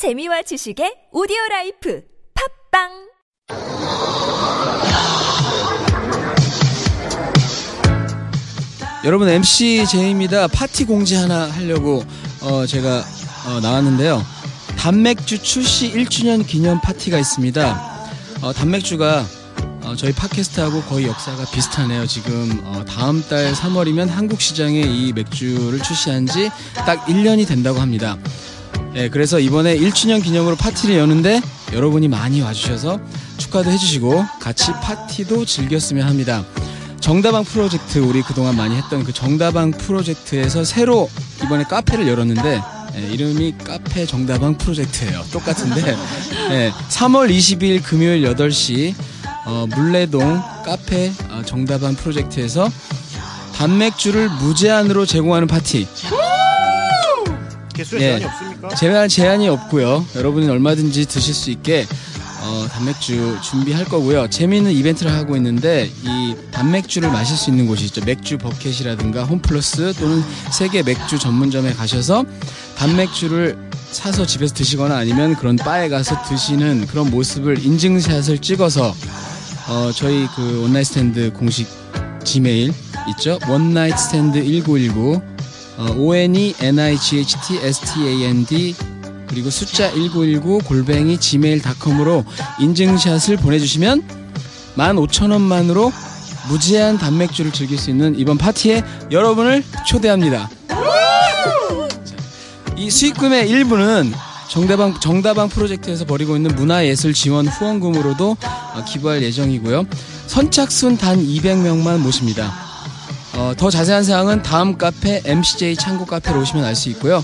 재미와 지식의 오디오 라이프 팟빵 여러분 MC 제이입니다. 파티 공지 하나 하려고 어, 제가 어, 나왔는데요. DAB맥주 출시 1주년 기념 파티가 있습니다. 어, DAB맥주가 어, 저희 팟캐스트하고 거의 역사가 비슷하네요. 지금 어, 다음 달 3월이면 한국 시장에 이 맥주를 출시한 지 딱 1년이 된다고 합니다. 예, 그래서 이번에 1주년 기념으로 파티를 여는데 여러분이 많이 와주셔서 축하도 해주시고 같이 파티도 즐겼으면 합니다. 정다방 프로젝트 우리 그동안 많이 했던 그 정다방 프로젝트에서 새로 이번에 카페를 열었는데 예, 이름이 카페 정다방 프로젝트예요. 똑같은데 예, 3월 22일 금요일 8시 어, 물레동 카페 어, 정다방 프로젝트에서 단맥주를 무제한으로 제공하는 파티 개수에 예. 제한이 없습니까? 제한 제한이 없고요. 여러분이 얼마든지 드실 수 있게 어, 단맥주 준비할 거고요. 재미있는 이벤트를 하고 있는데 이 단맥주를 마실 수 있는 곳이 있죠. 맥주 버켓이라든가 홈플러스 또는 세계 맥주 전문점에 가셔서 단맥주를 사서 집에서 드시거나 아니면 그런 바에 가서 드시는 그런 모습을 인증샷을 찍어서 어, 저희 그 원나잇 스탠드 공식 지메일 있죠. 원나잇 스탠드 1919 어, O-N-E N-I-G-H-T S-T-A-N-D 그리고 숫자 1919 골뱅이 gmail.com으로 인증샷을 보내주시면 15,000원만으로 무제한 DAB맥주를 즐길 수 있는 이번 파티에 여러분을 초대합니다. 자, 이 수익금의 일부는 정다방, 정다방 프로젝트에서 벌이고 있는 문화예술 지원 후원금으로도 어, 기부할 예정이고요. 선착순 단 200명만 모십니다. 어, 더 자세한 사항은 다음 카페 MCJ 창고 카페로 오시면 알 수 있고요.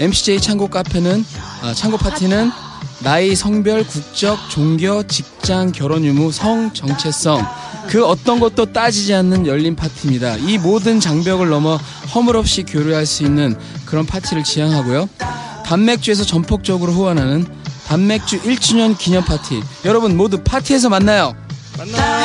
MCJ 창고 카페는 아, 창고 파티는 나이, 성별, 국적, 종교, 직장, 결혼 유무, 성, 정체성 그 어떤 것도 따지지 않는 열린 파티입니다. 이 모든 장벽을 넘어 허물없이 교류할 수 있는 그런 파티를 지향하고요. 단맥주에서 전폭적으로 후원하는 단맥주 1주년 기념 파티. 여러분 모두 파티에서 만나요. 만나.